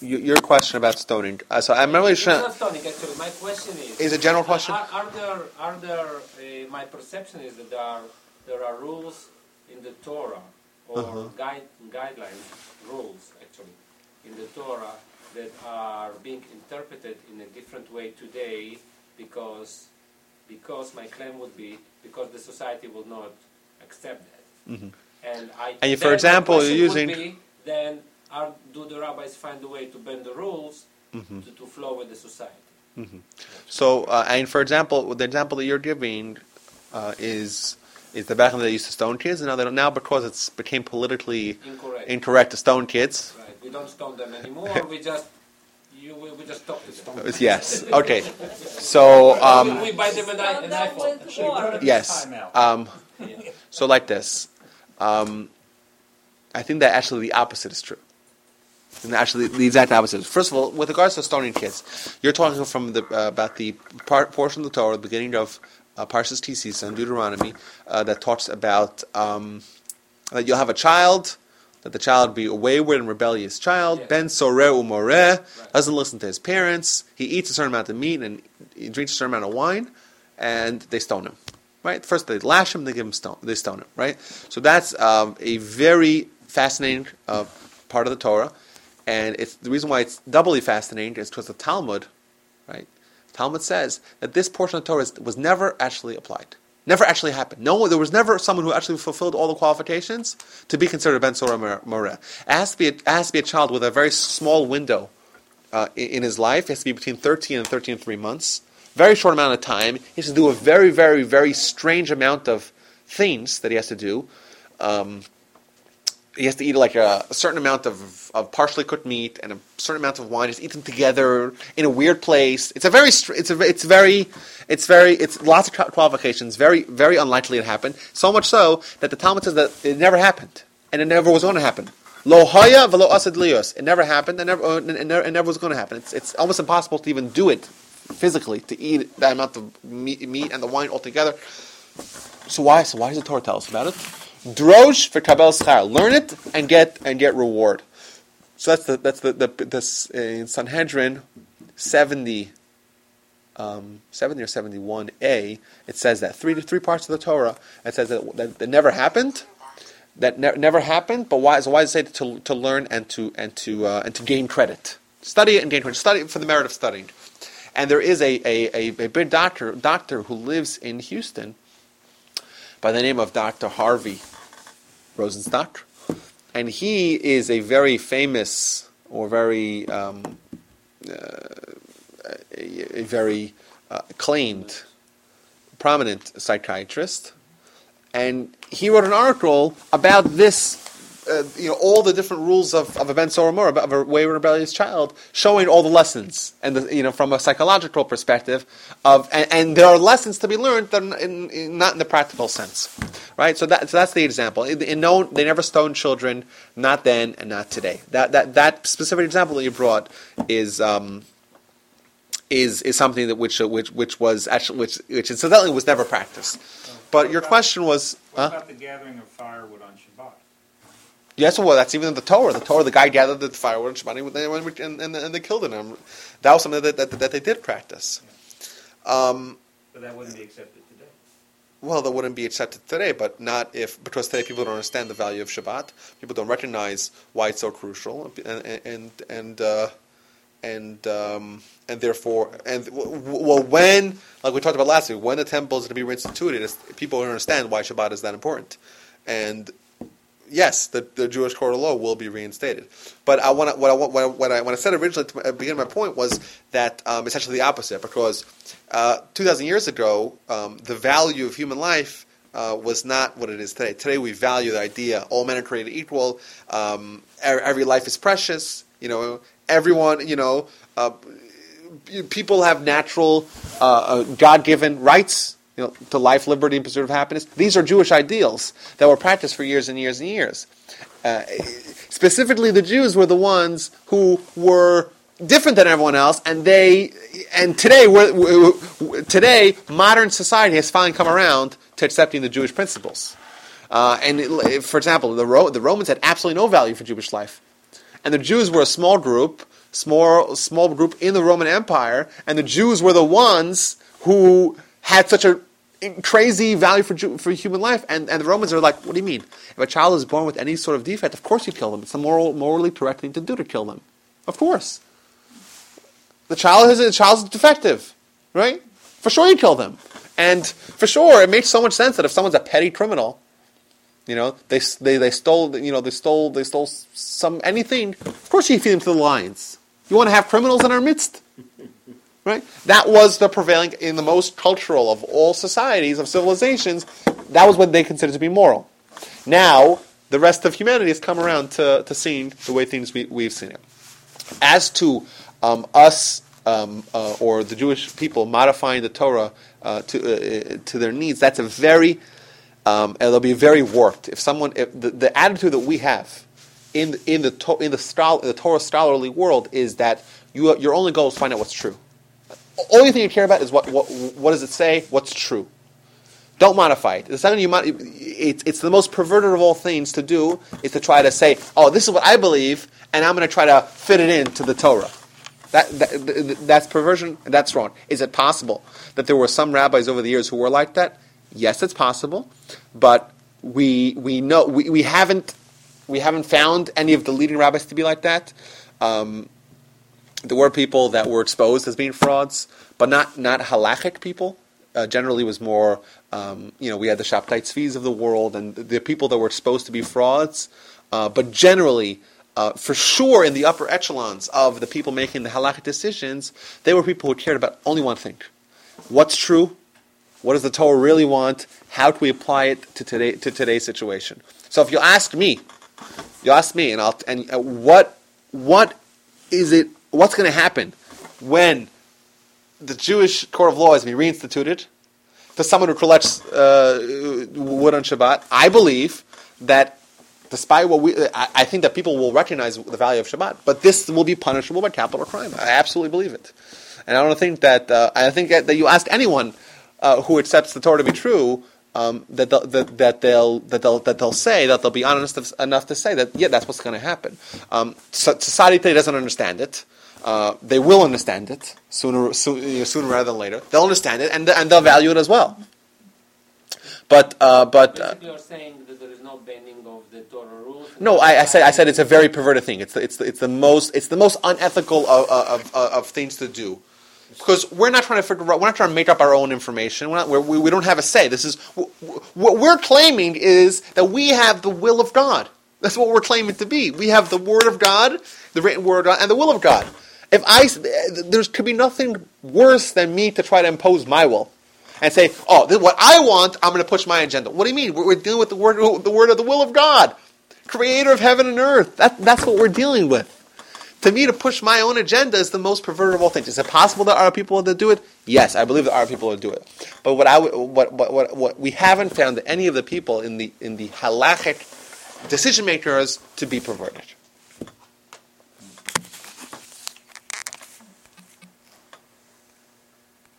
your question about stoning. Uh, so I'm really trying. not stoning, actually. My question is... Is a general question? Are, are there, are there uh, my perception is that there are, there are rules in the Torah, or Uh-huh. guide, guidelines, rules, actually, in the Torah that are being interpreted in a different way today because, because my claim would be, because the society will not accept that. Mhm. And, I, And for example, you're would using- be, then are, do the rabbis find a way to bend the rules Mm-hmm. to, to flow with the society? So, uh, and for example, the example that you're giving uh, is is the back when they used to stone kids, and now they don't, now because it's became politically Incorrect. incorrect to stone kids. right. We don't stone them anymore. we just you, we, we just talk to them. Yes. Okay. So, um, we, we buy them an, i- Stone an iPhone. yes. Um, Yeah. so, like this, um, I think that actually the opposite is true. And actually, the exact opposite. First of all, with regards to stoning kids, you're talking from the uh, about the part, portion of the Torah, the beginning of uh, Parshas Tisisa and Deuteronomy, uh, that talks about um, that you'll have a child, that the child be a wayward and rebellious child, Yeah. ben soreh umoreh, doesn't listen to his parents, he eats a certain amount of meat and he drinks a certain amount of wine, and they stone him. Right? First they lash him, they give him stone, they stone him. Right? So that's um, a very fascinating uh, part of the Torah, and it's the reason why it's doubly fascinating is because the Talmud, right? Talmud says that this portion of Torah was never actually applied. Never actually happened. No, there was never someone who actually fulfilled all the qualifications to be considered a ben Sorah Moreh. It has to be a, has to be a child with a very small window uh, in, in his life. It has to be between 13 and 13 and 3 months. Very short amount of time. He has to do a very, very, very strange amount of things that he has to do. Um, he has to eat like a, a certain amount of, of partially cooked meat and a certain amount of wine. To eat them together in a weird place. It's a very, it's a, it's very, it's very, it's lots of qualifications. Very, very unlikely it happened. So much so that the Talmud says that it never happened and it never was going to happen. Lo haya velo asid lihyos. It never happened and never, uh, it never, it never was going to happen. It's, it's almost impossible to even do it physically to eat that amount of meat, meat and the wine all together. So why? So why does the Torah tell us about it? Drosh vekabel schar. Learn it and get and get reward. So that's the that's the, the this in Sanhedrin seventy. Um, 70 or 71a, it says that three to three parts of the Torah. It says that that, that never happened, that ne- never happened. But why? So why does it say to to learn and to and to uh, and to gain credit? Study it and gain credit. Study for the merit of studying. And there is a a, a, a big doctor doctor who lives in Houston by the name of Dr. Harvey Rosenstock. And he is a very famous or very, um, uh, a, a very uh, prominent psychiatrist. And he wrote an article about this, uh, you know, all the different rules of, of a Ben Soromor, of a wayward rebellious child, showing all the lessons, and the, you know, from a psychological perspective, of and, and there are lessons to be learned that in, in, not in the practical sense, right? So that so that's the example. In, in no, they never stoned children, not then and not today. That that that specific example that you brought is. Um, is, is something that which uh, which which was actually which which incidentally was never practiced, but your question was What huh? about the gathering of firewood on Shabbat? Yes, well, that's even in the Torah. The Torah, the guy gathered the firewood and Shabbat, and, they- and, and, they killed him. That was something that, that, that they did practice. Um, But that wouldn't be accepted today. well, that wouldn't be accepted today, but not if because today people don't understand the value of Shabbat. People don't recognize why it's so crucial, and and and uh, and um, and therefore, and well, when like we talked about last week, when the temple is going to be reinstituted, people don't understand why Shabbat is that important, and yes, the, the Jewish court of law will be reinstated. But I want what I want what I, what I, said originally beginning of my point was that um, the opposite because uh, two thousand years ago, um, the value of human life. Uh, was not what it is today. Today we value the idea all men are created equal. Um, every, every life is precious. You know, everyone. You know, uh, people have natural, uh, uh, God-given rights you know, to life, liberty, and pursuit of happiness. These are Jewish ideals that were practiced for years and years and years. Uh, specifically, the Jews were the ones who were different than everyone else, and they and today, we're, we today, modern society has finally come around to accepting the Jewish principles. Uh, and it- for example, the, Ro- the Romans had absolutely no value for Jewish life, and the Jews were a small group small small group in the Roman Empire, and the Jews were the ones who had such a crazy value for for human life, and, and the Romans are like, what do you mean? If a child is born with any sort of defect, of course you kill them. It's the moral, morally correct thing to do to kill them, of course. The child is the child's defective, right? For sure you kill them, and for sure it makes so much sense that if someone's a petty criminal, you know, they, they, they stole, you know, they stole, they stole some, anything. Of course you feed them to the lions. You want to have criminals in our midst? Right? That was the prevailing, in the most cultural of all societies, of civilizations, that was what they considered to be moral. Now, the rest of humanity has come around to, to seeing the way things we, we've seen it. As to um, us um, uh, or the Jewish people modifying the Torah uh, to, uh, to their needs, that's a very um, they'll be very warped. If someone, if the, the attitude that we have in in the in the, style, the Torah scholarly world is that you, your only goal is to find out what's true. Only thing you care about is what what what does it say? What's true? Don't modify it. The second you mod- it's, it's the most perverted of all things to do is to try to say, oh, this is what I believe, and I'm going to try to fit it into the Torah. That, that, that's perversion. That's wrong. Is it possible that there were some rabbis over the years who were like that? Yes, it's possible, but we we know we, we haven't we haven't found any of the leading rabbis to be like that. Um, there were people that were exposed as being frauds, but not not halachic people. Uh, generally, was more um, you know we had the Shabtai Tzvis of the world and the people that were exposed to be frauds, uh, but generally. Uh, for sure, in the upper echelons of the people making the halachic decisions, they were people who cared about only one thing: what's true what does the Torah really want? How can we apply it to today to today's situation? So if you ask me, you ask me, and I'll and uh, what what is it? What's going to happen when the Jewish court of law is being reinstituted to someone who collects uh, wood on Shabbat? I believe that despite what we, I, I, think that people will recognize the value of Shabbat, but this will be punishable by capital crime. I absolutely believe it, and I don't think that uh, I think that, that you ask anyone uh, who accepts the Torah to be true, um, that, they'll, that, that, they'll, that, they'll, that they'll say, that they'll be honest enough to say that, yeah, that's what's going to happen. Um, so society today doesn't understand it. Uh, they will understand it sooner, sooner, sooner rather than later. They'll understand it and, and they'll value it as well. But, uh, but uh, you're saying that there is no bending of the Torah rules. No, I, I, said I said it's a very perverted thing. It's the, it's the, it's the most it's the most unethical of, of, of, of things to do because we're not trying to figure out, we're not trying to make up our own information. We're not, we're, we, we don't have a say. This is what we're claiming is that we have the will of God. That's what we're claiming to be. We have the Word of God, the written Word of God, and the will of God. If I, there could be nothing worse than me to try to impose my will and say, "Oh, this is what I want. I'm going to push my agenda." What do you mean? We're, we're dealing with the word, the word of the will of God, Creator of heaven and earth. That, that's what we're dealing with to me, to push my own agenda is the most perverted of all things. Is it possible there are people that do it? Yes, I believe there are people that do it. But what I what what what, what we haven't found any of the people in the in the halachic decision makers to be perverted.